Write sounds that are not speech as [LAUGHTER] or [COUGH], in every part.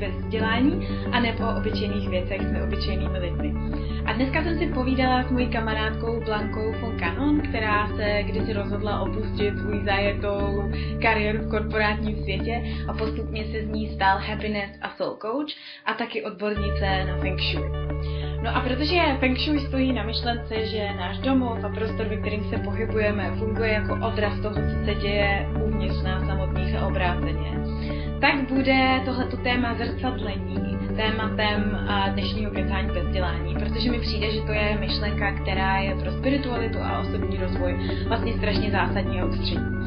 bez vzdělání, anebo o obyčejných věcech s neobyčejnými lidmi. A dneska jsem si povídala s mojí kamarádkou Blankou von Kanon, která se kdysi rozhodla opustit svůj zajetou kariéru v korporátním světě a postupně se z ní stal happiness a soul coach a taky odbornice na feng shui. No a protože Feng Shui stojí na myšlence, že náš domov a prostor, ve kterým se pohybujeme, funguje jako odraz toho, co se děje uvnitř nás samotných a obráceně, tak bude tohleto téma zrcadlení tématem dnešního kecání bez vzdělání, protože mi přijde, že to je myšlenka, která je pro spiritualitu a osobní rozvoj vlastně strašně zásadní a ústřední.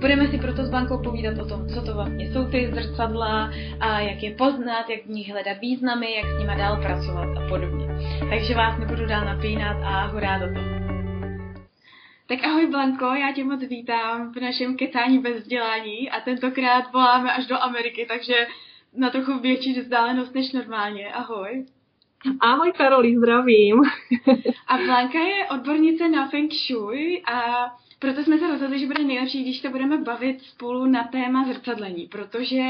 Budeme si proto s bankou povídat o tom, co to vlastně jsou ty zrcadla, a jak je poznat, jak v nich hledat významy, jak s nima dál pracovat a podobně. Takže vás nebudu dál napínat a hurá do toho. Tak ahoj Blanko, já tě moc vítám v našem kecání bez vzdělání a tentokrát voláme až do Ameriky, takže na trochu větší vzdálenost než normálně. Ahoj. Ahoj Karoli, zdravím. a Blanka je odbornice na Feng Shui a proto jsme se rozhodli, že bude nejlepší, když se budeme bavit spolu na téma zrcadlení, protože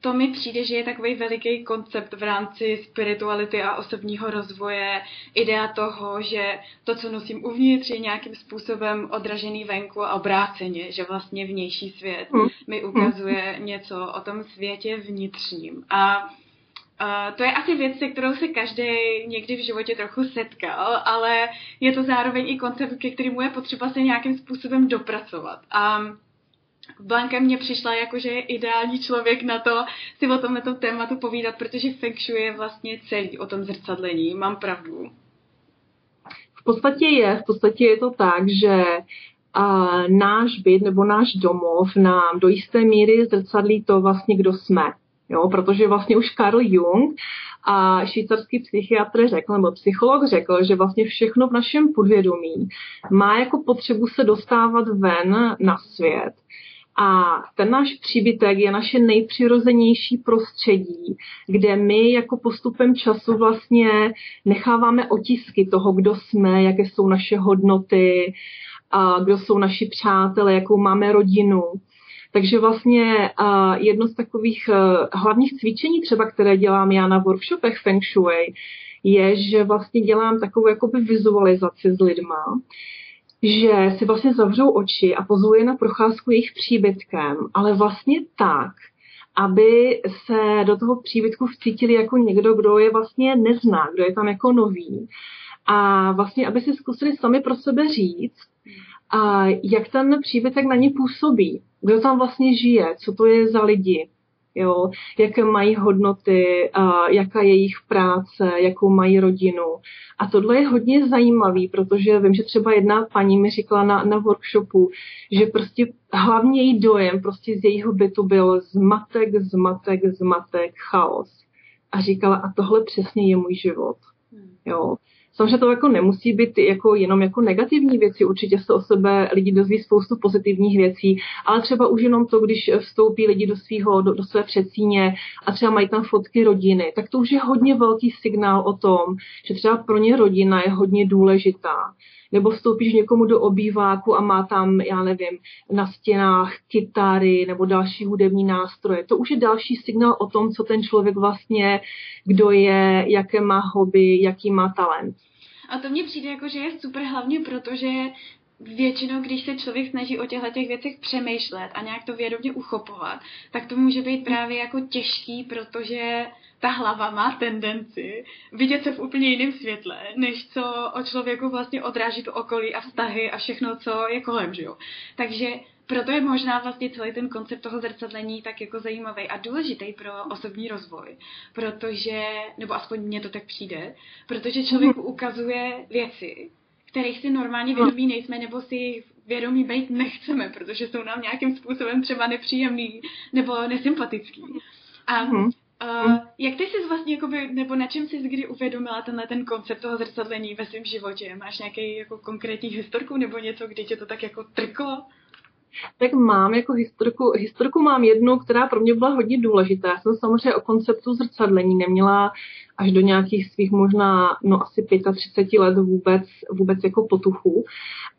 to mi přijde, že je takový veliký koncept v rámci spirituality a osobního rozvoje. Idea toho, že to, co nosím uvnitř, je nějakým způsobem odražený venku a obráceně, že vlastně vnější svět hm. mi ukazuje něco o tom světě vnitřním. A Uh, to je asi věc, se kterou se každý někdy v životě trochu setkal, ale je to zároveň i koncept, ke kterému je potřeba se nějakým způsobem dopracovat. A Blanka mě přišla jako, že je ideální člověk na to si o tomto tématu povídat, protože Feng Shui je vlastně celý o tom zrcadlení. Mám pravdu? V podstatě je, v podstatě je to tak, že a náš byt nebo náš domov nám do jisté míry zrcadlí to vlastně, kdo jsme. Jo, protože vlastně už Carl Jung a švýcarský psychiatr řekl, nebo psycholog řekl, že vlastně všechno v našem podvědomí má jako potřebu se dostávat ven na svět. A ten náš příbytek je naše nejpřirozenější prostředí, kde my jako postupem času vlastně necháváme otisky toho, kdo jsme, jaké jsou naše hodnoty, a kdo jsou naši přátelé, jakou máme rodinu. Takže vlastně jedno z takových hlavních cvičení třeba, které dělám já na workshopech Feng Shui, je, že vlastně dělám takovou jakoby vizualizaci s lidma, že si vlastně zavřou oči a pozvuje na procházku jejich příbytkem, ale vlastně tak, aby se do toho příbytku vcítili jako někdo, kdo je vlastně nezná, kdo je tam jako nový. A vlastně, aby si zkusili sami pro sebe říct, a jak ten příbytek na ně působí, kdo tam vlastně žije, co to je za lidi, jo, jaké mají hodnoty, a jaká je jejich práce, jakou mají rodinu. A tohle je hodně zajímavý, protože vím, že třeba jedna paní mi říkala na, na workshopu, že prostě hlavně její dojem prostě z jejího bytu byl zmatek, zmatek, zmatek, chaos. A říkala, a tohle přesně je můj život. Hmm. Jo. Samozřejmě to jako nemusí být jako jenom jako negativní věci, určitě se o sebe lidi dozví spoustu pozitivních věcí, ale třeba už jenom to, když vstoupí lidi do, svého, do, do své předsíně a třeba mají tam fotky rodiny, tak to už je hodně velký signál o tom, že třeba pro ně rodina je hodně důležitá. Nebo vstoupíš někomu do obýváku a má tam, já nevím, na stěnách kytary nebo další hudební nástroje. To už je další signál o tom, co ten člověk vlastně, kdo je, jaké má hobby, jaký má talent. A to mně přijde jako, že je super hlavně proto, že většinou, když se člověk snaží o těchto těch věcech přemýšlet a nějak to vědomě uchopovat, tak to může být právě jako těžký, protože ta hlava má tendenci vidět se v úplně jiném světle, než co o člověku vlastně odráží to okolí a vztahy a všechno, co je kolem, že jo. Takže proto je možná vlastně celý ten koncept toho zrcadlení tak jako zajímavý a důležitý pro osobní rozvoj, protože, nebo aspoň mně to tak přijde, protože člověku ukazuje věci, kterých si normálně vědomí nejsme, nebo si vědomí být nechceme, protože jsou nám nějakým způsobem třeba nepříjemný nebo nesympatický. A uh, jak ty jsi vlastně, jakoby, nebo na čem jsi kdy uvědomila tenhle ten koncept toho zrcadlení ve svém životě? Máš nějaký jako konkrétní historku nebo něco, kdy tě to tak jako trklo? Tak mám jako historiku, historiku mám jednu, která pro mě byla hodně důležitá. Já jsem samozřejmě o konceptu zrcadlení neměla až do nějakých svých možná, no asi 35 let vůbec, vůbec jako potuchu,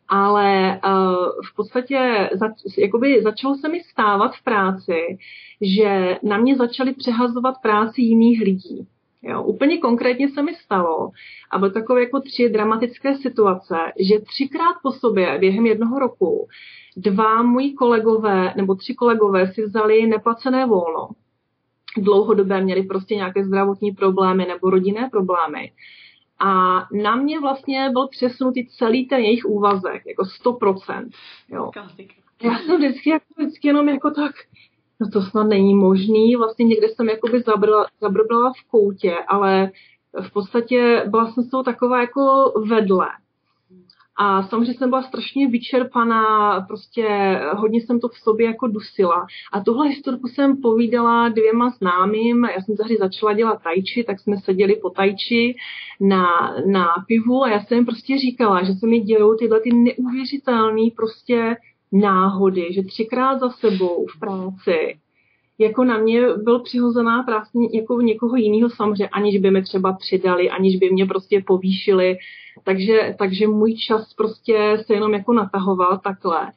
ale uh, v podstatě zač, jakoby začalo se mi stávat v práci, že na mě začaly přehazovat práci jiných lidí. Jo, úplně konkrétně se mi stalo, a byly takové jako tři dramatické situace, že třikrát po sobě během jednoho roku dva moji kolegové nebo tři kolegové si vzali neplacené volno. Dlouhodobé měli prostě nějaké zdravotní problémy nebo rodinné problémy. A na mě vlastně byl přesunutý celý ten jejich úvazek, jako 100%. Jo. Já jsem vždycky, jako, vždycky jenom jako tak, no to snad není možný, vlastně někde jsem jakoby zabrala v koutě, ale v podstatě byla jsem z toho taková jako vedle. A samozřejmě jsem byla strašně vyčerpaná, prostě hodně jsem to v sobě jako dusila. A tuhle historku jsem povídala dvěma známým. Já jsem tehdy začala dělat tajči, tak jsme seděli po tajči na, na pivu a já jsem jim prostě říkala, že se mi dějou tyhle ty neuvěřitelné prostě náhody, že třikrát za sebou v práci jako na mě byl přihozená práce jako někoho jiného samozřejmě, aniž by mi třeba přidali, aniž by mě prostě povýšili. Takže, takže můj čas prostě se jenom jako natahoval takhle.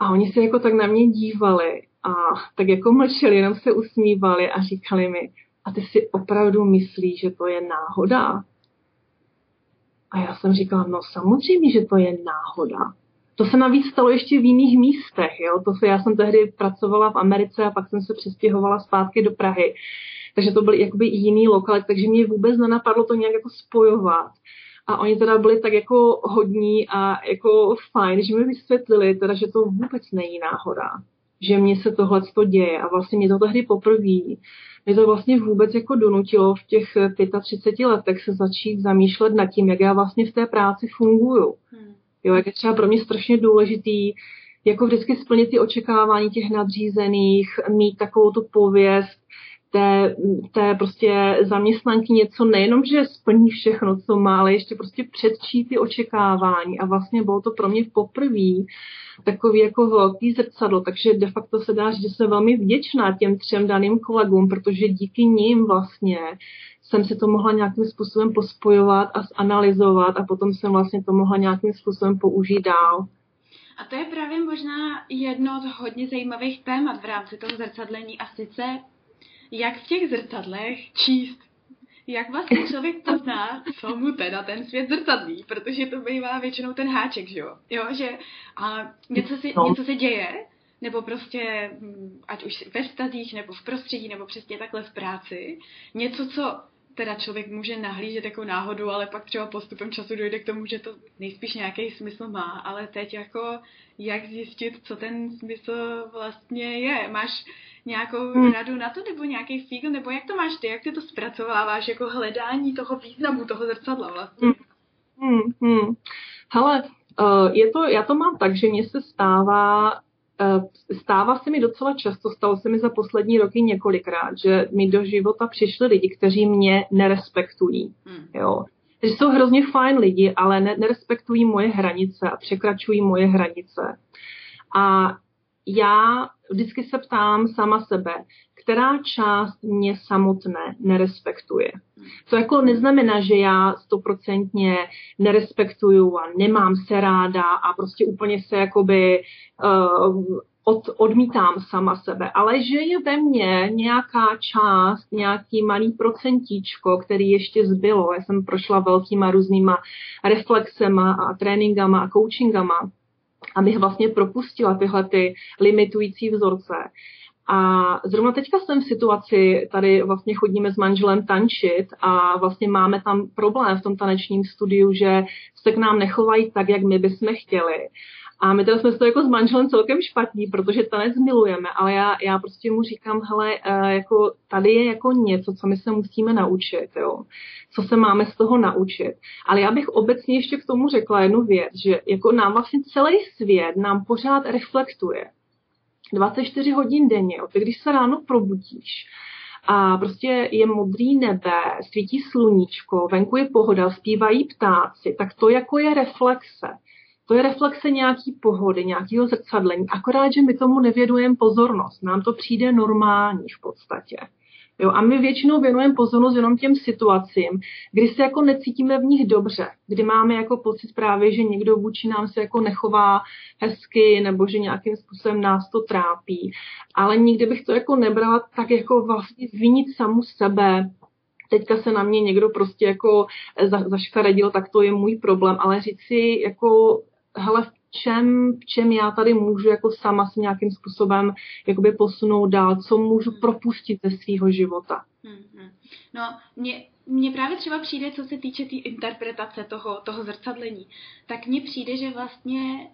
A oni se jako tak na mě dívali a tak jako mlčeli, jenom se usmívali a říkali mi, a ty si opravdu myslíš, že to je náhoda? A já jsem říkala, no samozřejmě, že to je náhoda. To se navíc stalo ještě v jiných místech. Jo? To se, já jsem tehdy pracovala v Americe a pak jsem se přestěhovala zpátky do Prahy. Takže to byly jakoby jiný lokal, takže mě vůbec nenapadlo to nějak jako spojovat. A oni teda byli tak jako hodní a jako fajn, že mi vysvětlili teda, že to vůbec není náhoda. Že mně se tohle to děje a vlastně mě to tehdy poprvé mě to vlastně vůbec jako donutilo v těch 35 letech se začít zamýšlet nad tím, jak já vlastně v té práci funguju. Hmm. Jo, jak je třeba pro mě strašně důležitý jako vždycky splnit ty očekávání těch nadřízených, mít takovou tu pověst té, té prostě zaměstnanky něco nejenom, že splní všechno, co má, ale ještě prostě předčí ty očekávání. A vlastně bylo to pro mě poprvé takový jako velký zrcadlo, takže de facto se dá říct, že jsem velmi vděčná těm třem daným kolegům, protože díky nim vlastně jsem si to mohla nějakým způsobem pospojovat a zanalizovat a potom jsem vlastně to mohla nějakým způsobem použít dál. A to je právě možná jedno z hodně zajímavých témat v rámci toho zrcadlení a sice jak v těch zrcadlech číst. Jak vlastně člověk pozná, co mu teda ten svět zrcadlí, protože to bývá většinou ten háček, že jo? Jo, že a něco, si, no. něco se děje, nebo prostě, ať už ve vztazích, nebo v prostředí, nebo přesně takhle v práci, něco, co teda člověk může nahlížet jako náhodu, ale pak třeba postupem času dojde k tomu, že to nejspíš nějaký smysl má, ale teď jako jak zjistit, co ten smysl vlastně je. Máš nějakou hmm. radu na to, nebo nějaký fígl, nebo jak to máš ty, jak ty to zpracováváš, jako hledání toho významu, toho zrcadla vlastně? Hmm. Hmm. Hmm. Hele, uh, je to, já to mám tak, že mně se stává Eh, stává se mi docela často, stalo se mi za poslední roky několikrát, že mi do života přišli lidi, kteří mě nerespektují. Hmm. Jo. Že jsou hrozně fajn lidi, ale ne, nerespektují moje hranice a překračují moje hranice. A já vždycky se ptám sama sebe, která část mě samotné nerespektuje. To jako neznamená, že já stoprocentně nerespektuju a nemám se ráda a prostě úplně se jakoby uh, od, odmítám sama sebe, ale že je ve mně nějaká část, nějaký malý procentíčko, který ještě zbylo. Já jsem prošla velkýma různýma reflexema a tréninkama a coachingama, abych vlastně propustila tyhle ty limitující vzorce. A zrovna teďka jsem v situaci, tady vlastně chodíme s manželem tančit a vlastně máme tam problém v tom tanečním studiu, že se k nám nechovají tak, jak my bychom chtěli. A my teda jsme to jako s manželem celkem špatní, protože tanec milujeme, ale já, já prostě mu říkám, hele, eh, jako tady je jako něco, co my se musíme naučit, jo. Co se máme z toho naučit. Ale já bych obecně ještě k tomu řekla jednu věc, že jako nám vlastně celý svět nám pořád reflektuje. 24 hodin denně, od když se ráno probudíš, a prostě je modrý nebe, svítí sluníčko, venku je pohoda, zpívají ptáci, tak to jako je reflexe. To je reflexe nějaký pohody, nějakého zrcadlení, akorát, že my tomu nevěnujeme pozornost. Nám to přijde normální v podstatě. Jo, a my většinou věnujeme pozornost jenom těm situacím, kdy se jako necítíme v nich dobře, kdy máme jako pocit právě, že někdo vůči nám se jako nechová hezky nebo že nějakým způsobem nás to trápí. Ale nikdy bych to jako nebrala tak jako vlastně zvinit samu sebe, teďka se na mě někdo prostě jako zaškaredil, tak to je můj problém, ale říct si jako hele, v čem, v čem já tady můžu jako sama si nějakým způsobem jakoby posunout dál, co můžu hmm. propustit ze svého života. Hmm. No, mně, mně právě třeba přijde, co se týče té tý interpretace toho, toho zrcadlení, tak mně přijde, že vlastně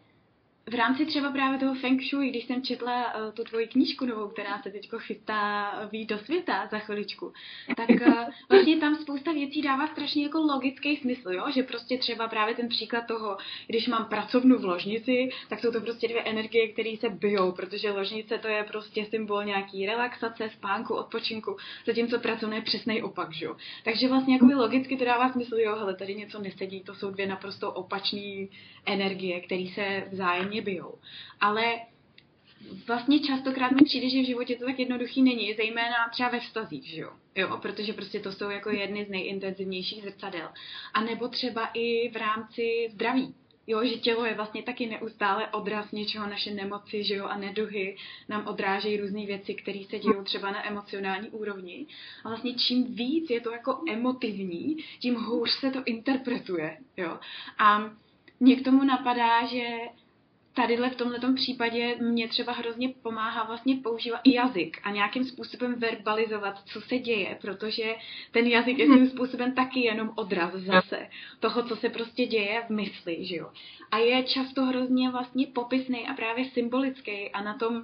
v rámci třeba právě toho Feng Shui, když jsem četla uh, tu tvoji knížku novou, která se teď chystá výjít do světa za chviličku, tak uh, [LAUGHS] vlastně tam spousta věcí dává strašně jako logický smysl, jo? že prostě třeba právě ten příklad toho, když mám pracovnu v ložnici, tak jsou to prostě dvě energie, které se bijou, protože ložnice to je prostě symbol nějaký relaxace, spánku, odpočinku, zatímco pracovné je přesný opak, že jo. Takže vlastně jako logicky to dává smysl, jo, hele, tady něco nesedí, to jsou dvě naprosto opačné energie, které se vzájemně bijou. Ale vlastně častokrát mi přijde, že v životě to tak jednoduchý není, zejména třeba ve vztazích, že jo? jo? Protože prostě to jsou jako jedny z nejintenzivnějších zrcadel. A nebo třeba i v rámci zdraví. Jo, že tělo je vlastně taky neustále odraz něčeho, naše nemoci, že jo, a neduhy nám odrážejí různé věci, které se dějí třeba na emocionální úrovni. A vlastně čím víc je to jako emotivní, tím hůř se to interpretuje, jo. A mě k tomu napadá, že tadyhle v tomhle případě mě třeba hrozně pomáhá vlastně používat i jazyk a nějakým způsobem verbalizovat, co se děje, protože ten jazyk je svým způsobem taky jenom odraz zase toho, co se prostě děje v mysli, že jo. A je často hrozně vlastně popisný a právě symbolický a na tom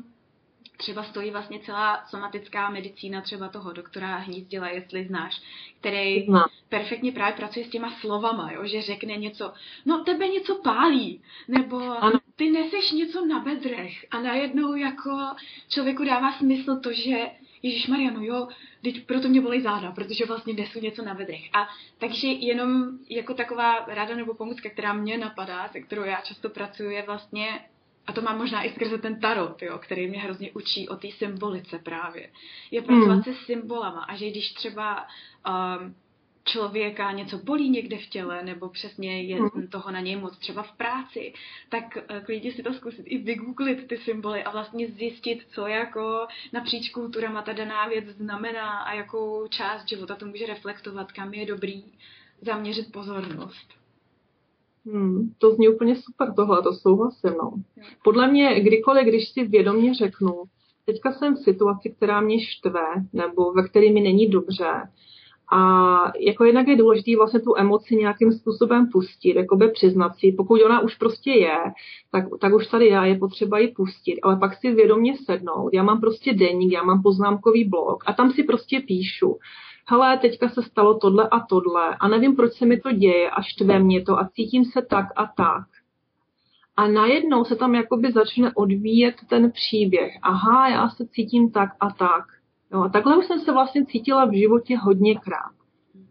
třeba stojí vlastně celá somatická medicína třeba toho doktora Hnízdila, jestli znáš, který perfektně právě pracuje s těma slovama, jo, že řekne něco, no tebe něco pálí, nebo ano. Ty neseš něco na bedrech a najednou jako člověku dává smysl to, že Ježíš Mariano, jo, teď proto mě bolí záda, protože vlastně nesu něco na bedrech. A takže jenom jako taková rada nebo pomůcka, která mě napadá, se kterou já často pracuji, je vlastně a to mám možná i skrze ten tarot, jo, který mě hrozně učí o té symbolice právě, je pracovat mm. se symbolama a že když třeba um, člověka něco bolí někde v těle, nebo přesně je mm. toho na něj moc třeba v práci, tak uh, klidně si to zkusit i vygooglit ty symboly a vlastně zjistit, co jako napříč kulturama ta daná věc znamená a jakou část života to může reflektovat, kam je dobrý zaměřit pozornost. Hmm, to zní úplně super tohle, to souhlasím. No. Podle mě, kdykoliv, když si vědomě řeknu, teďka jsem v situaci, která mě štve, nebo ve které mi není dobře, a jako jednak je důležité vlastně tu emoci nějakým způsobem pustit, jakoby přiznat si, pokud ona už prostě je, tak, tak už tady já je potřeba ji pustit, ale pak si vědomě sednout. Já mám prostě denník, já mám poznámkový blok a tam si prostě píšu hele, teďka se stalo tohle a tohle a nevím, proč se mi to děje a štve mě to a cítím se tak a tak. A najednou se tam jakoby začne odvíjet ten příběh. Aha, já se cítím tak a tak. Jo, a takhle už jsem se vlastně cítila v životě hodněkrát.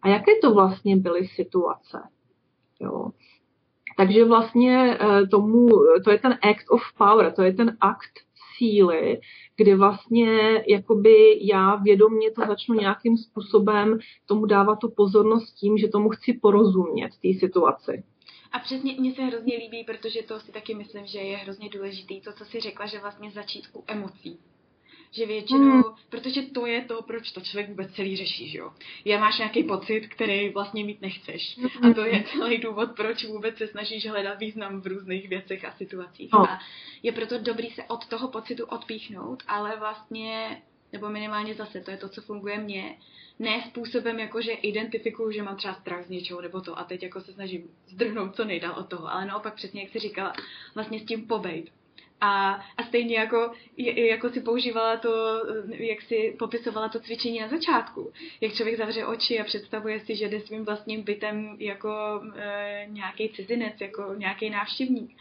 A jaké to vlastně byly situace? Jo. Takže vlastně eh, tomu, to je ten act of power, to je ten akt síly, kdy vlastně jakoby já vědomě to začnu nějakým způsobem tomu dávat tu pozornost tím, že tomu chci porozumět té situaci. A přesně mně se hrozně líbí, protože to si taky myslím, že je hrozně důležitý, to, co si řekla, že vlastně začít u emocí že většinou, mm. protože to je to, proč to člověk vůbec celý řeší, že jo. Je máš nějaký pocit, který vlastně mít nechceš. Mm. A to je celý důvod, proč vůbec se snažíš hledat význam v různých věcech a situacích. No. A je proto dobrý se od toho pocitu odpíchnout, ale vlastně, nebo minimálně zase, to je to, co funguje mně, ne způsobem, jako že identifikuju, že mám třeba strach z něčeho nebo to a teď jako se snažím zdrhnout co nejdál od toho, ale naopak přesně, jak jsi říkala, vlastně s tím pobejt a, a stejně jako, jako si používala to, jak si popisovala to cvičení na začátku. Jak člověk zavře oči a představuje si, že jde svým vlastním bytem jako e, nějaký cizinec, jako nějaký návštěvník.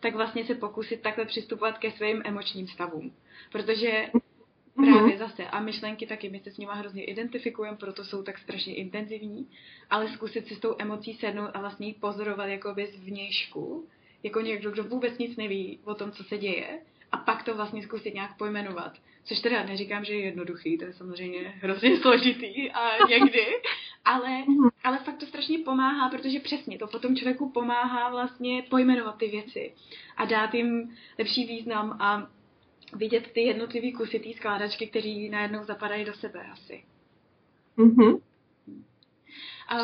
Tak vlastně se pokusit takhle přistupovat ke svým emočním stavům. Protože mhm. Právě zase. A myšlenky taky, my se s nimi hrozně identifikujeme, proto jsou tak strašně intenzivní, ale zkusit si s tou emocí sednout a vlastně ji pozorovat jako bez vnějšku jako někdo, kdo vůbec nic neví o tom, co se děje, a pak to vlastně zkusit nějak pojmenovat. Což teda neříkám, že je jednoduchý, to je samozřejmě hrozně složitý a někdy, ale, ale fakt to strašně pomáhá, protože přesně to potom člověku pomáhá vlastně pojmenovat ty věci a dát jim lepší význam a vidět ty jednotlivý kusy té skládačky, které najednou zapadají do sebe asi. Mm-hmm. A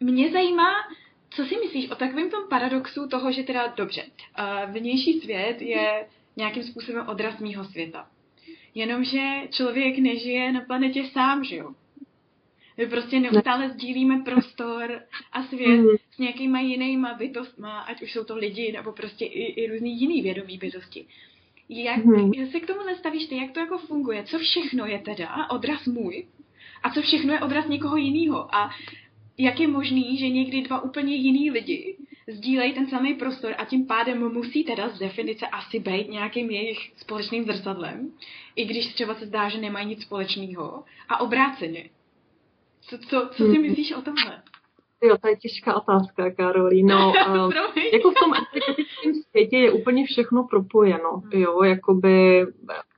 mě zajímá, co si myslíš o takovém tom paradoxu toho, že teda dobře, vnější svět je nějakým způsobem odraz mýho světa. Jenomže člověk nežije na planetě sám, že jo? My prostě neustále sdílíme prostor a svět mm. s nějakýma jinýma bytostma, ať už jsou to lidi, nebo prostě i, i různý jiný vědomí bytosti. Jak mm. se k tomu nestavíš ty, jak to jako funguje? Co všechno je teda odraz můj a co všechno je odraz někoho jiného? A jak je možný, že někdy dva úplně jiný lidi sdílejí ten samý prostor a tím pádem musí teda z definice asi být nějakým jejich společným zrcadlem, i když třeba se zdá, že nemají nic společného. A obráceně. Co, co, co si hmm. myslíš o tomhle? Jo, to je těžká otázka, Karolí. No, uh, [LAUGHS] jako v tom světě je úplně všechno propojeno, hmm. jo, jakoby,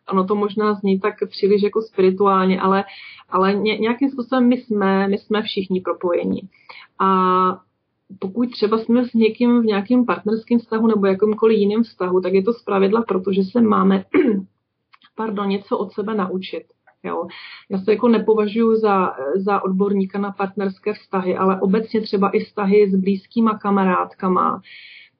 ano, to možná zní tak příliš jako spirituálně, ale, ale ně, nějakým způsobem my jsme, my jsme všichni propojení. A pokud třeba jsme s někým v nějakém partnerském vztahu nebo jakýmkoliv jiném vztahu, tak je to zpravidla, protože se máme [CLEARS THROAT] pardon, něco od sebe naučit. Jo. Já se jako nepovažuji za, za odborníka na partnerské vztahy, ale obecně třeba i vztahy s blízkýma kamarádkama.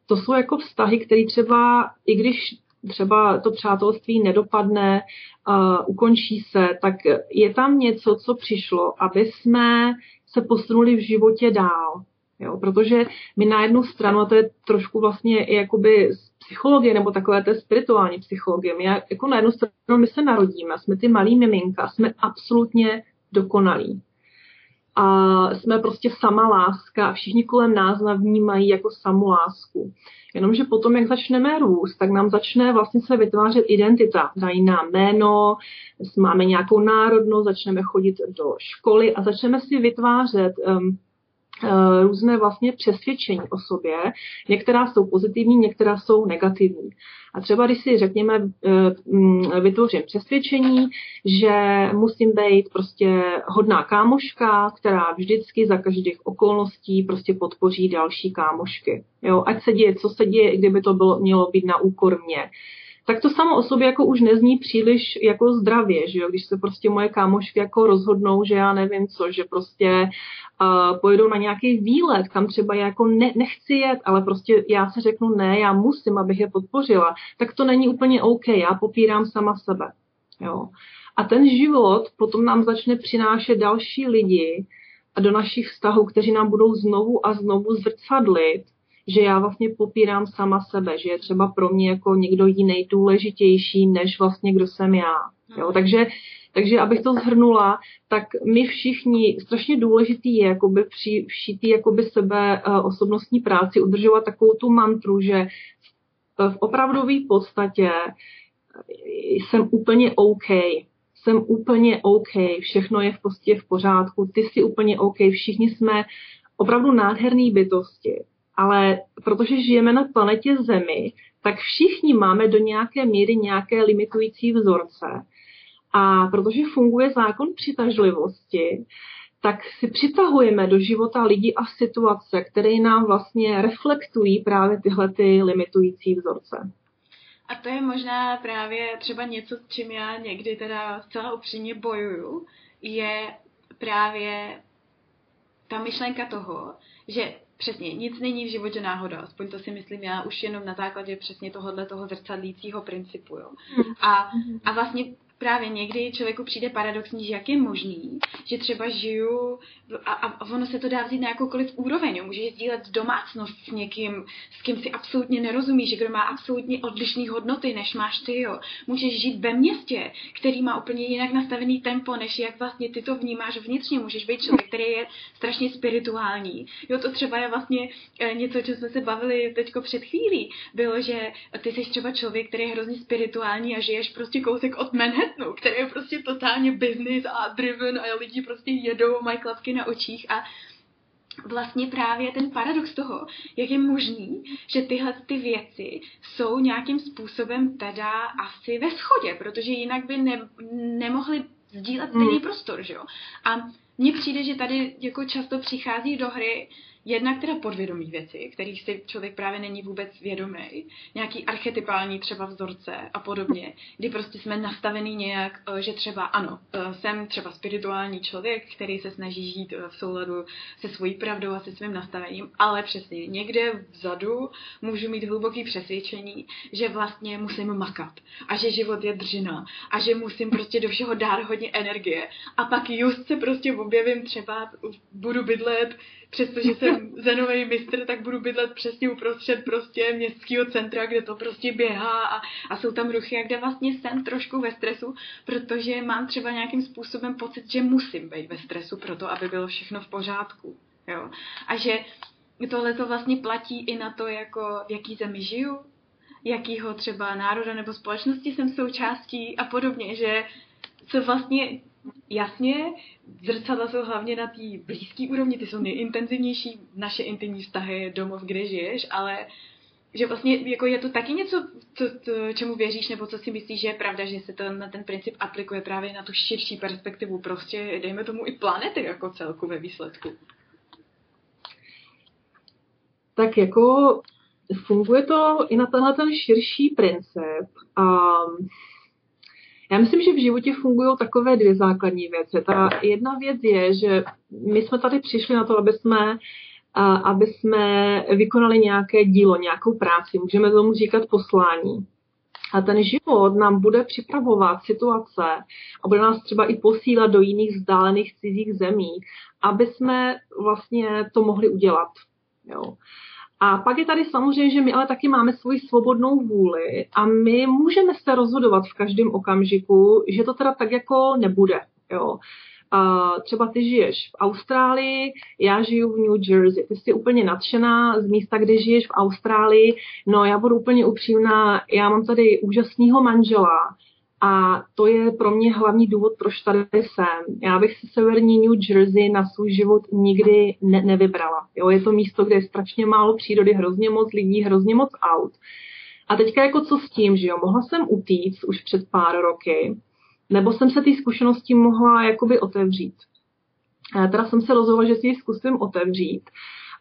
To jsou jako vztahy, které třeba, i když třeba to přátelství nedopadne, uh, ukončí se, tak je tam něco, co přišlo, aby jsme se posunuli v životě dál. Jo, protože my na jednu stranu, a to je trošku vlastně i jakoby z psychologie nebo takové té spirituální psychologie, my jako na jednu stranu my se narodíme, jsme ty malý miminka, jsme absolutně dokonalí. A jsme prostě sama láska a všichni kolem nás vnímají jako samu lásku. Jenomže potom, jak začneme růst, tak nám začne vlastně se vytvářet identita. Dají nám jméno, máme nějakou národnost, začneme chodit do školy a začneme si vytvářet um, různé vlastně přesvědčení o sobě. Některá jsou pozitivní, některá jsou negativní. A třeba když si řekněme, eh, mm, vytvořím přesvědčení, že musím být prostě hodná kámoška, která vždycky za každých okolností prostě podpoří další kámošky. Jo, ať se děje, co se děje, i kdyby to bylo, mělo být na úkor mě tak to samo o sobě jako už nezní příliš jako zdravě, že jo? když se prostě moje kámošky jako rozhodnou, že já nevím co, že prostě uh, pojedou na nějaký výlet, kam třeba jako ne, nechci jet, ale prostě já se řeknu ne, já musím, abych je podpořila, tak to není úplně OK, já popírám sama sebe. Jo? A ten život potom nám začne přinášet další lidi do našich vztahů, kteří nám budou znovu a znovu zrcadlit že já vlastně popírám sama sebe, že je třeba pro mě jako někdo jiný důležitější, než vlastně kdo jsem já. Jo? Mhm. Takže, takže abych to zhrnula, tak my všichni, strašně důležitý je jakoby při všitý jakoby sebe uh, osobnostní práci udržovat takovou tu mantru, že v opravdové podstatě jsem úplně OK, jsem úplně OK, všechno je v podstatě v pořádku, ty jsi úplně OK, všichni jsme opravdu nádherné bytosti ale protože žijeme na planetě Zemi, tak všichni máme do nějaké míry nějaké limitující vzorce. A protože funguje zákon přitažlivosti, tak si přitahujeme do života lidi a situace, které nám vlastně reflektují právě tyhle ty limitující vzorce. A to je možná právě třeba něco, s čím já někdy teda zcela upřímně bojuju, je právě ta myšlenka toho, že Přesně, nic není v životě náhoda, aspoň to si myslím já už jenom na základě přesně tohohle toho zrcadlícího principu. Jo. Hmm. A, a vlastně právě někdy člověku přijde paradoxní, že jak je možný, že třeba žiju a, a ono se to dá vzít na jakoukoliv úroveň. Jo. Můžeš sdílet domácnost s někým, s kým si absolutně nerozumíš, že kdo má absolutně odlišné hodnoty, než máš ty. Jo. Můžeš žít ve městě, který má úplně jinak nastavený tempo, než jak vlastně ty to vnímáš vnitřně. Můžeš být člověk, který je strašně spirituální. Jo, to třeba je vlastně e, něco, co jsme se bavili teďko před chvílí. Bylo, že ty jsi třeba člověk, který je hrozně spirituální a žiješ prostě kousek od Manhattan Manhattanu, který je prostě totálně business a driven a lidi prostě jedou, mají klapky na očích a vlastně právě ten paradox toho, jak je možný, že tyhle ty věci jsou nějakým způsobem teda asi ve schodě, protože jinak by ne, nemohli sdílet stejný mm. prostor, že jo. A mně přijde, že tady jako často přichází do hry jednak teda podvědomí věci, kterých si člověk právě není vůbec vědomý, nějaký archetypální třeba vzorce a podobně, kdy prostě jsme nastavený nějak, eh, že třeba ano, eh, jsem třeba spirituální člověk, který se snaží žít eh, v souladu se svojí pravdou a se svým nastavením, ale přesně někde vzadu můžu mít hluboký přesvědčení, že vlastně musím makat a že život je držina a že musím prostě do všeho dát hodně energie. A pak just se prostě objevím třeba, budu bydlet přestože jsem zenový mistr, tak budu bydlet přesně uprostřed prostě městského centra, kde to prostě běhá a, a jsou tam ruchy a kde vlastně jsem trošku ve stresu, protože mám třeba nějakým způsobem pocit, že musím být ve stresu pro to, aby bylo všechno v pořádku. Jo? A že tohle to vlastně platí i na to, jako v jaký zemi žiju, jakýho třeba národa nebo společnosti jsem součástí a podobně, že co vlastně jasně, zrcadla jsou hlavně na té blízké úrovni, ty jsou nejintenzivnější, naše intimní vztahy, domov, kde žiješ, ale že vlastně jako je to taky něco, co, co, čemu věříš, nebo co si myslíš, že je pravda, že se to na ten princip aplikuje právě na tu širší perspektivu, prostě dejme tomu i planety jako celku ve výsledku. Tak jako funguje to i na tenhle ten širší princip. Um, já myslím, že v životě fungují takové dvě základní věci. Ta jedna věc je, že my jsme tady přišli na to, aby jsme aby jsme vykonali nějaké dílo, nějakou práci. Můžeme tomu říkat poslání. A ten život nám bude připravovat situace a bude nás třeba i posílat do jiných vzdálených cizích zemí, aby jsme vlastně to mohli udělat. Jo. A pak je tady samozřejmě, že my ale taky máme svoji svobodnou vůli a my můžeme se rozhodovat v každém okamžiku, že to teda tak jako nebude. Jo. A třeba ty žiješ v Austrálii, já žiju v New Jersey. Ty jsi úplně nadšená z místa, kde žiješ v Austrálii. No já budu úplně upřímná, já mám tady úžasného manžela, a to je pro mě hlavní důvod, proč tady jsem. Já bych si severní New Jersey na svůj život nikdy ne- nevybrala. Jo, je to místo, kde je strašně málo přírody, hrozně moc lidí, hrozně moc aut. A teďka jako co s tím, že jo, mohla jsem utíct už před pár roky, nebo jsem se té zkušenosti mohla jakoby otevřít. A teda jsem se rozhodla, že si ji zkusím otevřít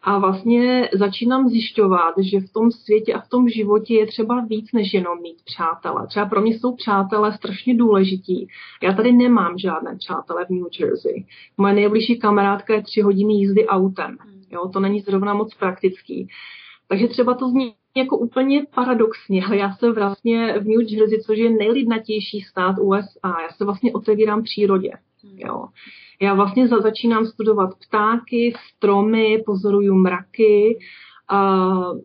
a vlastně začínám zjišťovat, že v tom světě a v tom životě je třeba víc než jenom mít přátele. Třeba pro mě jsou přátelé strašně důležití. Já tady nemám žádné přátele v New Jersey. Moje nejbližší kamarádka je tři hodiny jízdy autem. Jo, to není zrovna moc praktický. Takže třeba to zní jako úplně paradoxně, ale já se vlastně v New Jersey, což je nejlidnatější stát USA, já se vlastně otevírám přírodě. Jo. Já vlastně za, začínám studovat ptáky, stromy, pozoruju mraky a,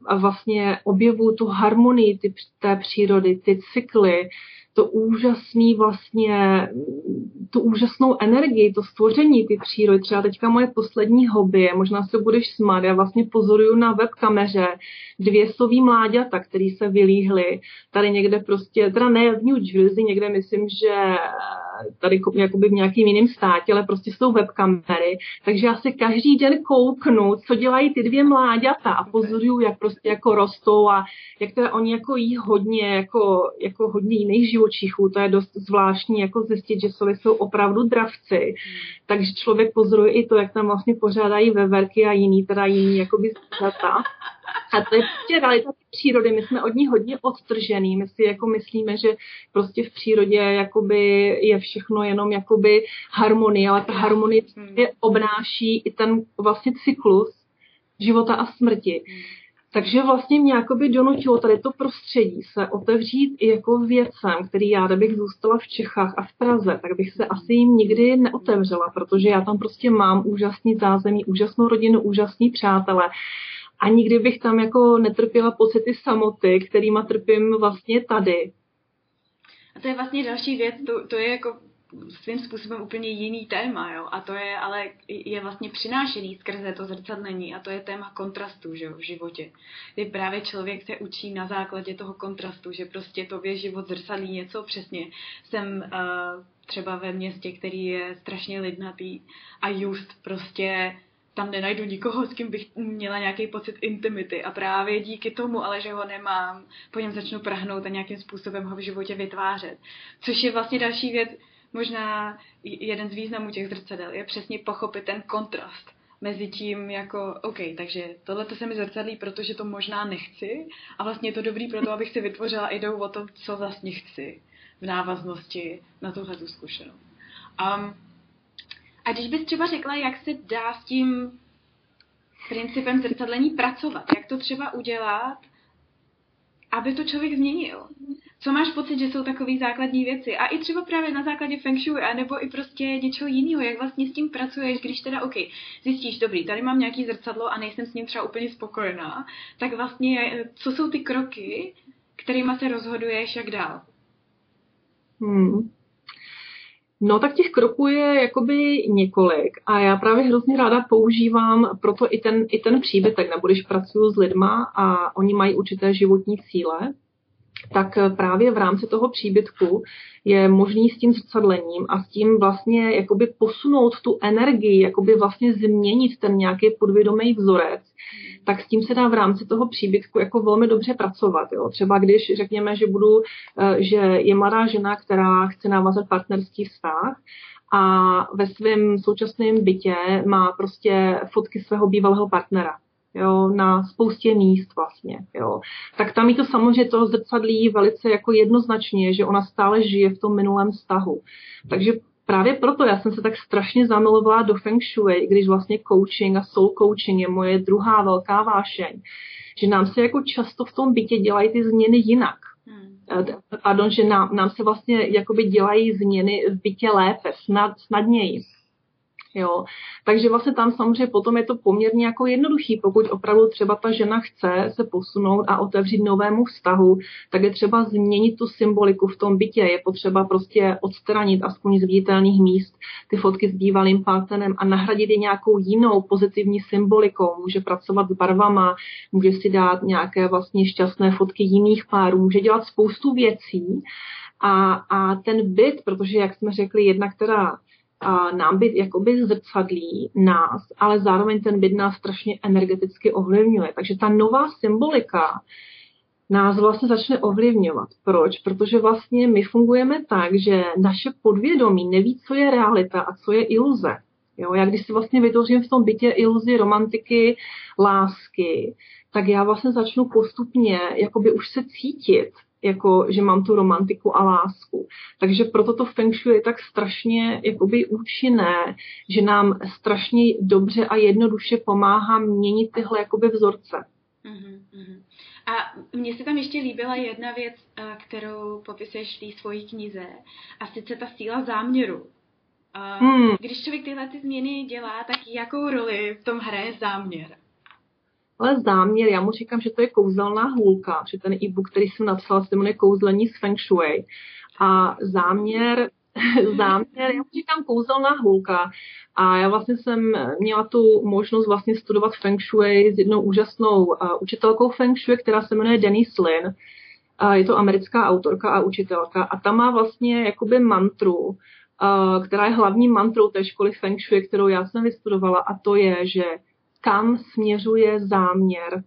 a vlastně objevuju tu harmonii ty, té přírody, ty cykly, to úžasný vlastně, tu úžasnou energii, to stvoření ty přírody. Třeba teďka moje poslední hobby, možná se budeš smát, já vlastně pozoruju na webkameře dvě sový mláďata, který se vylíhly tady někde prostě, teda ne v New Jersey, někde myslím, že tady jakoby v nějakým jiném státě, ale prostě jsou webkamery, takže já se každý den kouknu, co dělají ty dvě mláďata a pozoruju, jak prostě jako rostou a jak teda oni jako jí hodně, jako, jako hodně jiných živočichů, to je dost zvláštní jako zjistit, že sovy jsou opravdu dravci, takže člověk pozoruje i to, jak tam vlastně pořádají veverky a jiný, teda jiný jakoby zvířata. A to je prostě realita přírody. My jsme od ní hodně odtržený. My si jako myslíme, že prostě v přírodě jakoby je všechno jenom jakoby harmonie, ale ta harmonie hmm. obnáší i ten vlastně cyklus života a smrti. Hmm. Takže vlastně mě jakoby donutilo tady to prostředí se otevřít i jako věcem, který já, kdybych zůstala v Čechách a v Praze, tak bych se asi jim nikdy neotevřela, protože já tam prostě mám úžasný zázemí, úžasnou rodinu, úžasný přátelé a nikdy bych tam jako netrpěla pocity samoty, kterýma trpím vlastně tady. A to je vlastně další věc, to, to je jako svým způsobem úplně jiný téma, jo? a to je ale je vlastně přinášený skrze to zrcadlení a to je téma kontrastu že jo, v životě. Kdy právě člověk se učí na základě toho kontrastu, že prostě tobě život zrcadlí něco přesně. Jsem uh, třeba ve městě, který je strašně lidnatý a just prostě tam nenajdu nikoho, s kým bych měla nějaký pocit intimity a právě díky tomu, ale že ho nemám, po něm začnu prahnout a nějakým způsobem ho v životě vytvářet. Což je vlastně další věc, možná jeden z významů těch zrcadel, je přesně pochopit ten kontrast mezi tím jako, OK, takže tohle to se mi zrcadlí, protože to možná nechci a vlastně je to dobrý pro to, abych si vytvořila ideu o tom, co vlastně chci v návaznosti na tuhle tu zkušenost. Um, a když bys třeba řekla, jak se dá s tím principem zrcadlení pracovat, jak to třeba udělat, aby to člověk změnil. Co máš pocit, že jsou takové základní věci? A i třeba právě na základě feng shui, anebo i prostě něčeho jiného, jak vlastně s tím pracuješ, když teda, OK, zjistíš, dobrý, tady mám nějaký zrcadlo a nejsem s ním třeba úplně spokojená, tak vlastně, co jsou ty kroky, kterými se rozhoduješ, jak dál? Hmm. No tak těch kroků je jakoby několik a já právě hrozně ráda používám proto i ten, i ten příbytek, nebo když pracuju s lidma a oni mají určité životní cíle, tak právě v rámci toho příbytku je možný s tím zrcadlením a s tím vlastně jakoby posunout tu energii, jakoby vlastně změnit ten nějaký podvědomý vzorec, tak s tím se dá v rámci toho příbytku jako velmi dobře pracovat. Jo. Třeba když řekněme, že budu, eh, že je mladá žena, která chce navázat partnerský vztah, a ve svém současném bytě má prostě fotky svého bývalého partnera jo, na spoustě míst vlastně, jo. Tak tam jí to samozřejmě to zrcadlí velice jako jednoznačně, že ona stále žije v tom minulém vztahu. Takže právě proto já jsem se tak strašně zamilovala do Feng Shui, když vlastně coaching a soul coaching je moje druhá velká vášeň. Že nám se jako často v tom bytě dělají ty změny jinak. Hmm. Pardon, že nám, nám se vlastně jakoby dělají změny v bytě lépe, snad, snadněji. Jo. Takže vlastně tam samozřejmě potom je to poměrně jako jednoduchý, pokud opravdu třeba ta žena chce se posunout a otevřít novému vztahu, tak je třeba změnit tu symboliku v tom bytě. Je potřeba prostě odstranit aspoň z viditelných míst ty fotky s bývalým partnerem a nahradit je nějakou jinou pozitivní symbolikou. Může pracovat s barvama, může si dát nějaké vlastně šťastné fotky jiných párů, může dělat spoustu věcí. A, a ten byt, protože jak jsme řekli, jedna, která nám byt jakoby zrcadlí nás, ale zároveň ten byt nás strašně energeticky ovlivňuje. Takže ta nová symbolika nás vlastně začne ovlivňovat. Proč? Protože vlastně my fungujeme tak, že naše podvědomí neví, co je realita a co je iluze. Jo, já když si vlastně vytvořím v tom bytě iluzi romantiky, lásky, tak já vlastně začnu postupně jakoby už se cítit jako že mám tu romantiku a lásku. Takže proto to feng shui je tak strašně jakoby účinné, že nám strašně dobře a jednoduše pomáhá měnit tyhle jakoby vzorce. Uh-huh, A mně se tam ještě líbila jedna věc, kterou popisuješ v té svojí knize, a sice ta síla záměru. hmm. Když člověk tyhle ty změny dělá, tak jakou roli v tom hraje záměr? Ale záměr, já mu říkám, že to je kouzelná hůlka, že ten e-book, který jsem napsala, se jmenuje Kouzlení s Feng Shui. A záměr, [LAUGHS] záměr, já mu říkám kouzelná hůlka. A já vlastně jsem měla tu možnost vlastně studovat Feng Shui s jednou úžasnou uh, učitelkou Feng Shui, která se jmenuje Denise Lin. Uh, je to americká autorka a učitelka a ta má vlastně jakoby mantru, uh, která je hlavní mantrou té školy Feng Shui, kterou já jsem vystudovala a to je, že kam směřuje záměr,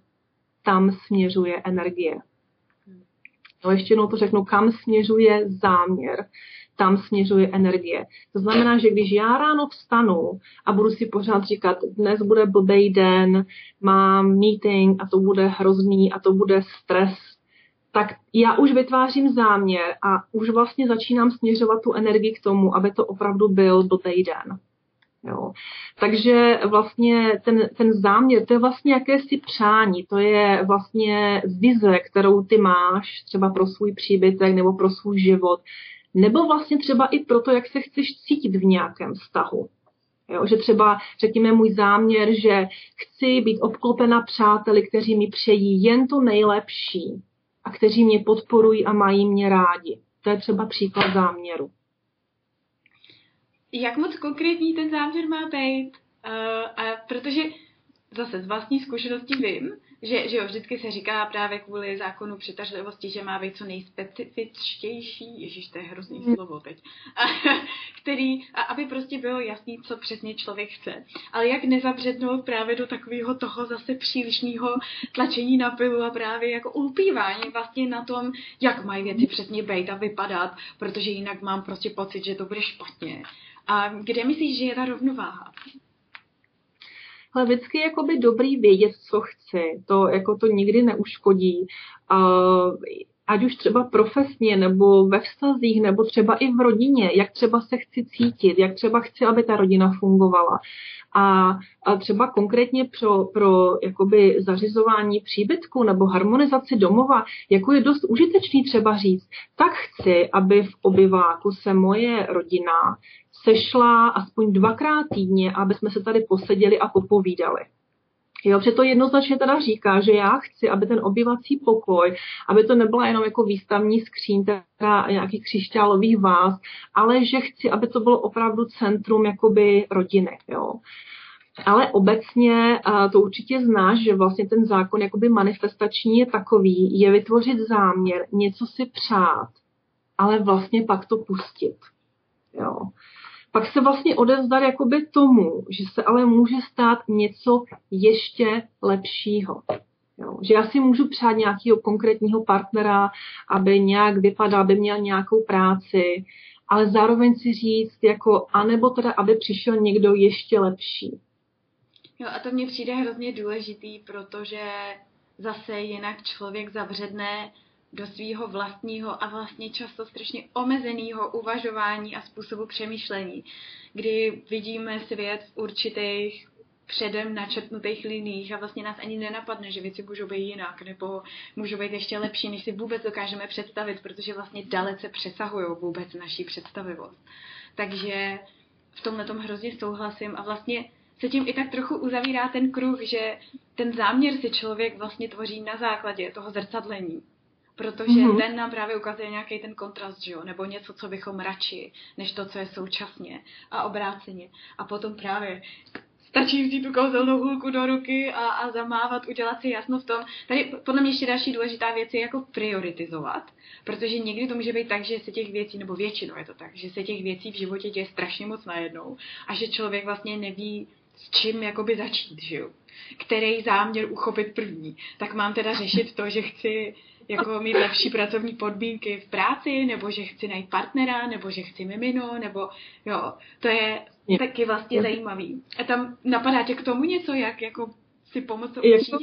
tam směřuje energie. No ještě jednou to řeknu, kam směřuje záměr, tam směřuje energie. To znamená, že když já ráno vstanu a budu si pořád říkat, dnes bude blbej den, mám meeting a to bude hrozný a to bude stres, tak já už vytvářím záměr a už vlastně začínám směřovat tu energii k tomu, aby to opravdu byl blbej den. Jo. Takže vlastně ten, ten záměr, to je vlastně jakési přání, to je vlastně vize, kterou ty máš třeba pro svůj příbytek nebo pro svůj život, nebo vlastně třeba i pro to, jak se chceš cítit v nějakém vztahu. Jo, že třeba, řekněme, můj záměr, že chci být obklopena přáteli, kteří mi přejí jen to nejlepší a kteří mě podporují a mají mě rádi. To je třeba příklad záměru. Jak moc konkrétní ten záměr má být? Uh, a protože zase z vlastní zkušenosti vím, že, že jo, vždycky se říká právě kvůli zákonu přitažlivosti, že má být co nejspecifičtější, ježíš, to je hrozný mm. slovo teď, [LAUGHS] který, a aby prostě bylo jasný, co přesně člověk chce. Ale jak nezabřednout právě do takového toho zase přílišného tlačení na pilu a právě jako ulpívání vlastně na tom, jak mají věci přesně být a vypadat, protože jinak mám prostě pocit, že to bude špatně. A kde myslíš, že je ta rovnováha? ale vždycky je dobrý vědět, co chci. To jako to nikdy neuškodí. Uh, ať už třeba profesně, nebo ve vztazích, nebo třeba i v rodině, jak třeba se chci cítit, jak třeba chci, aby ta rodina fungovala. A, a třeba konkrétně pro, pro jakoby zařizování příbytku nebo harmonizaci domova, jako je dost užitečný třeba říct, tak chci, aby v obyváku se moje rodina sešla aspoň dvakrát týdně, aby jsme se tady poseděli a popovídali. Jo, protože to jednoznačně teda říká, že já chci, aby ten obyvací pokoj, aby to nebyla jenom jako výstavní skříň, teda nějakých křišťálových váz, ale že chci, aby to bylo opravdu centrum jakoby rodiny. Jo. Ale obecně, to určitě znáš, že vlastně ten zákon jakoby manifestační je takový, je vytvořit záměr, něco si přát, ale vlastně pak to pustit. Jo pak se vlastně odezdat jakoby tomu, že se ale může stát něco ještě lepšího. Jo, že já si můžu přát nějakého konkrétního partnera, aby nějak vypadal, aby měl nějakou práci, ale zároveň si říct, jako, anebo teda, aby přišel někdo ještě lepší. Jo, a to mně přijde hrozně důležitý, protože zase jinak člověk zavředne do svého vlastního a vlastně často strašně omezeného uvažování a způsobu přemýšlení, kdy vidíme svět v určitých předem načrtnutých liních a vlastně nás ani nenapadne, že věci můžou být jinak nebo můžou být ještě lepší, než si vůbec dokážeme představit, protože vlastně dalece přesahují vůbec naší představivost. Takže v tomhle tom hrozně souhlasím a vlastně se tím i tak trochu uzavírá ten kruh, že ten záměr si člověk vlastně tvoří na základě toho zrcadlení protože mm-hmm. ten nám právě ukazuje nějaký ten kontrast, že jo? nebo něco, co bychom radši, než to, co je současně a obráceně. A potom právě stačí vzít tu kouzelnou hůlku do ruky a, a zamávat, udělat si jasno v tom. Tady podle mě ještě další důležitá věc je jako prioritizovat, protože někdy to může být tak, že se těch věcí, nebo většinou je to tak, že se těch věcí v životě děje strašně moc najednou a že člověk vlastně neví, s čím jakoby začít, že jo? Který záměr uchopit první. Tak mám teda řešit to, že chci jako mít lepší pracovní podmínky v práci, nebo že chci najít partnera, nebo že chci mimino, nebo jo, to je je. taky vlastně je. zajímavý. A tam napadá tě k tomu něco, jak jako si pomoct jako,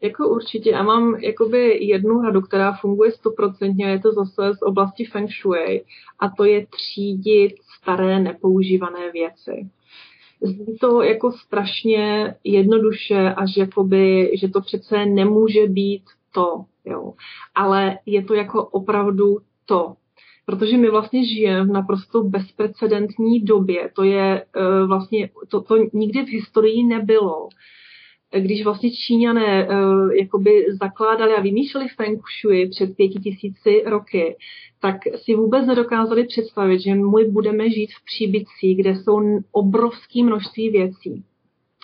jako určitě. Já mám jakoby jednu radu, která funguje stoprocentně, je to zase z oblasti Feng Shui a to je třídit staré nepoužívané věci. Zní to jako strašně jednoduše, až jakoby, že to přece nemůže být to, jo. Ale je to jako opravdu to. Protože my vlastně žijeme v naprosto bezprecedentní době. To je uh, vlastně, to, to nikdy v historii nebylo. Když vlastně Číňané uh, jakoby zakládali a vymýšleli Feng Shui před pěti tisíci roky, tak si vůbec nedokázali představit, že my budeme žít v příbytcí, kde jsou obrovské množství věcí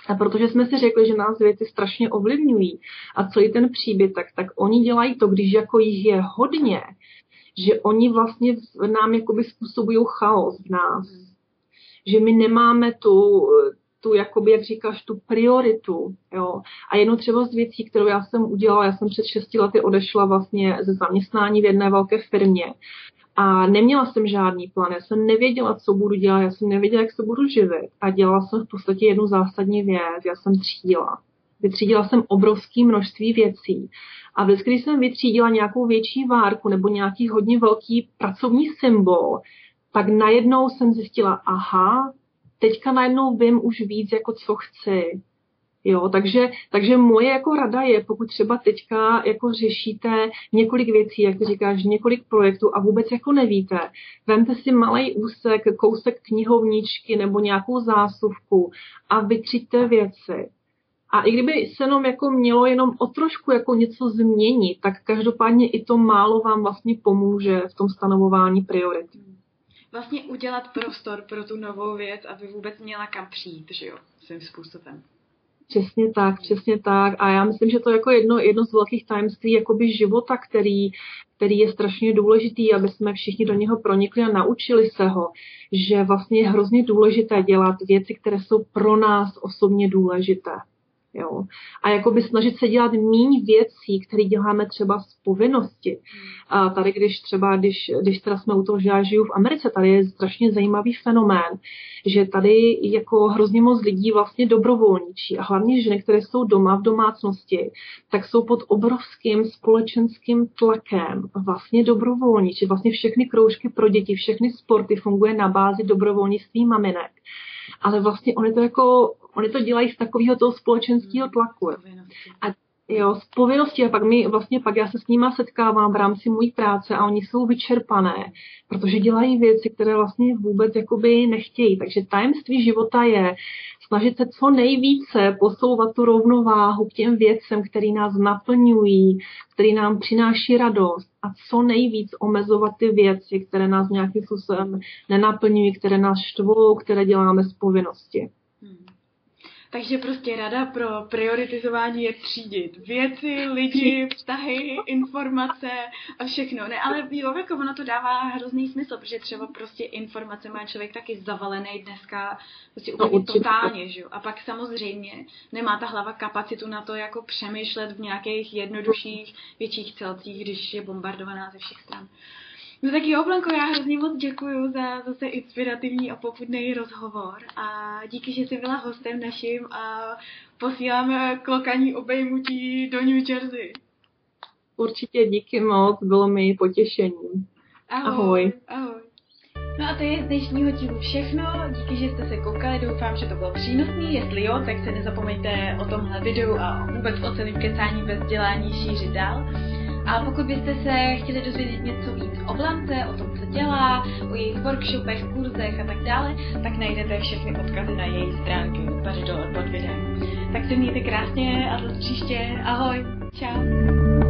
a protože jsme si řekli, že nás věci strašně ovlivňují a celý ten příbytek, tak oni dělají to, když jako jich je hodně, že oni vlastně v nám jakoby způsobují chaos v nás. Že my nemáme tu, tu jakoby, jak říkáš, tu prioritu. Jo. A jedno třeba z věcí, kterou já jsem udělala, já jsem před šesti lety odešla vlastně ze zaměstnání v jedné velké firmě a neměla jsem žádný plán, já jsem nevěděla, co budu dělat, já jsem nevěděla, jak se budu živit. A dělala jsem v podstatě jednu zásadní věc, já jsem třídila. Vytřídila jsem obrovské množství věcí. A vždycky, když jsem vytřídila nějakou větší várku nebo nějaký hodně velký pracovní symbol, tak najednou jsem zjistila, aha, teďka najednou vím už víc, jako co chci. Jo, takže, takže moje jako rada je, pokud třeba teďka jako řešíte několik věcí, jak říkáš, několik projektů a vůbec jako nevíte, vemte si malý úsek, kousek knihovničky nebo nějakou zásuvku a vytřiďte věci. A i kdyby se jenom jako mělo jenom o trošku jako něco změnit, tak každopádně i to málo vám vlastně pomůže v tom stanovování priorit. Vlastně udělat prostor pro tu novou věc, aby vůbec měla kam přijít, že jo, svým způsobem. Přesně tak, přesně tak. A já myslím, že to je jako jedno, jedno z velkých tajemství jakoby života, který, který je strašně důležitý, aby jsme všichni do něho pronikli a naučili se ho, že vlastně je hrozně důležité dělat věci, které jsou pro nás osobně důležité. Jo. A jakoby snažit se dělat méně věcí, které děláme třeba z povinnosti. A tady, když třeba, když, když teda jsme u toho, že já žiju v Americe, tady je strašně zajímavý fenomén, že tady jako hrozně moc lidí vlastně dobrovolničí a hlavně ženy, které jsou doma v domácnosti, tak jsou pod obrovským společenským tlakem vlastně dobrovolničí. Vlastně všechny kroužky pro děti, všechny sporty funguje na bázi dobrovolnictví maminek ale vlastně oni to jako, oni to dělají z takového toho společenského tlaku. A jo, z povinností a pak mi vlastně pak já se s nima setkávám v rámci mojí práce a oni jsou vyčerpané, protože dělají věci, které vlastně vůbec jakoby nechtějí. Takže tajemství života je snažit se co nejvíce posouvat tu rovnováhu k těm věcem, které nás naplňují, které nám přináší radost a co nejvíc omezovat ty věci, které nás nějakým způsobem nenaplňují, které nás štvou, které děláme z povinnosti. Hmm. Takže prostě rada pro prioritizování je třídit věci, lidi, vztahy, informace a všechno. Ne, ale jo, jako ono to dává hrozný smysl, protože třeba prostě informace má člověk taky zavalený dneska prostě úplně no, totálně, že jo. A pak samozřejmě nemá ta hlava kapacitu na to jako přemýšlet v nějakých jednodušších větších celcích, když je bombardovaná ze všech stran. No tak jo, Blanko, já hrozně moc děkuji za zase inspirativní a popudný rozhovor a díky, že jsi byla hostem naším a posíláme klokaní obejmutí do New Jersey. Určitě díky moc, bylo mi potěšením. Ahoj. Ahoj. ahoj. No a to je z dnešního dílu všechno. Díky, že jste se koukali, doufám, že to bylo přínosný. Jestli jo, tak se nezapomeňte o tomhle videu a vůbec o celém kecání bez dělání šířit dál. A pokud byste se chtěli dozvědět něco víc o Blance, o tom, co dělá, o jejich workshopech, kurzech a tak dále, tak najdete všechny odkazy na její stránky tady pod videem. Tak se mějte krásně a do příště. Ahoj. Čau.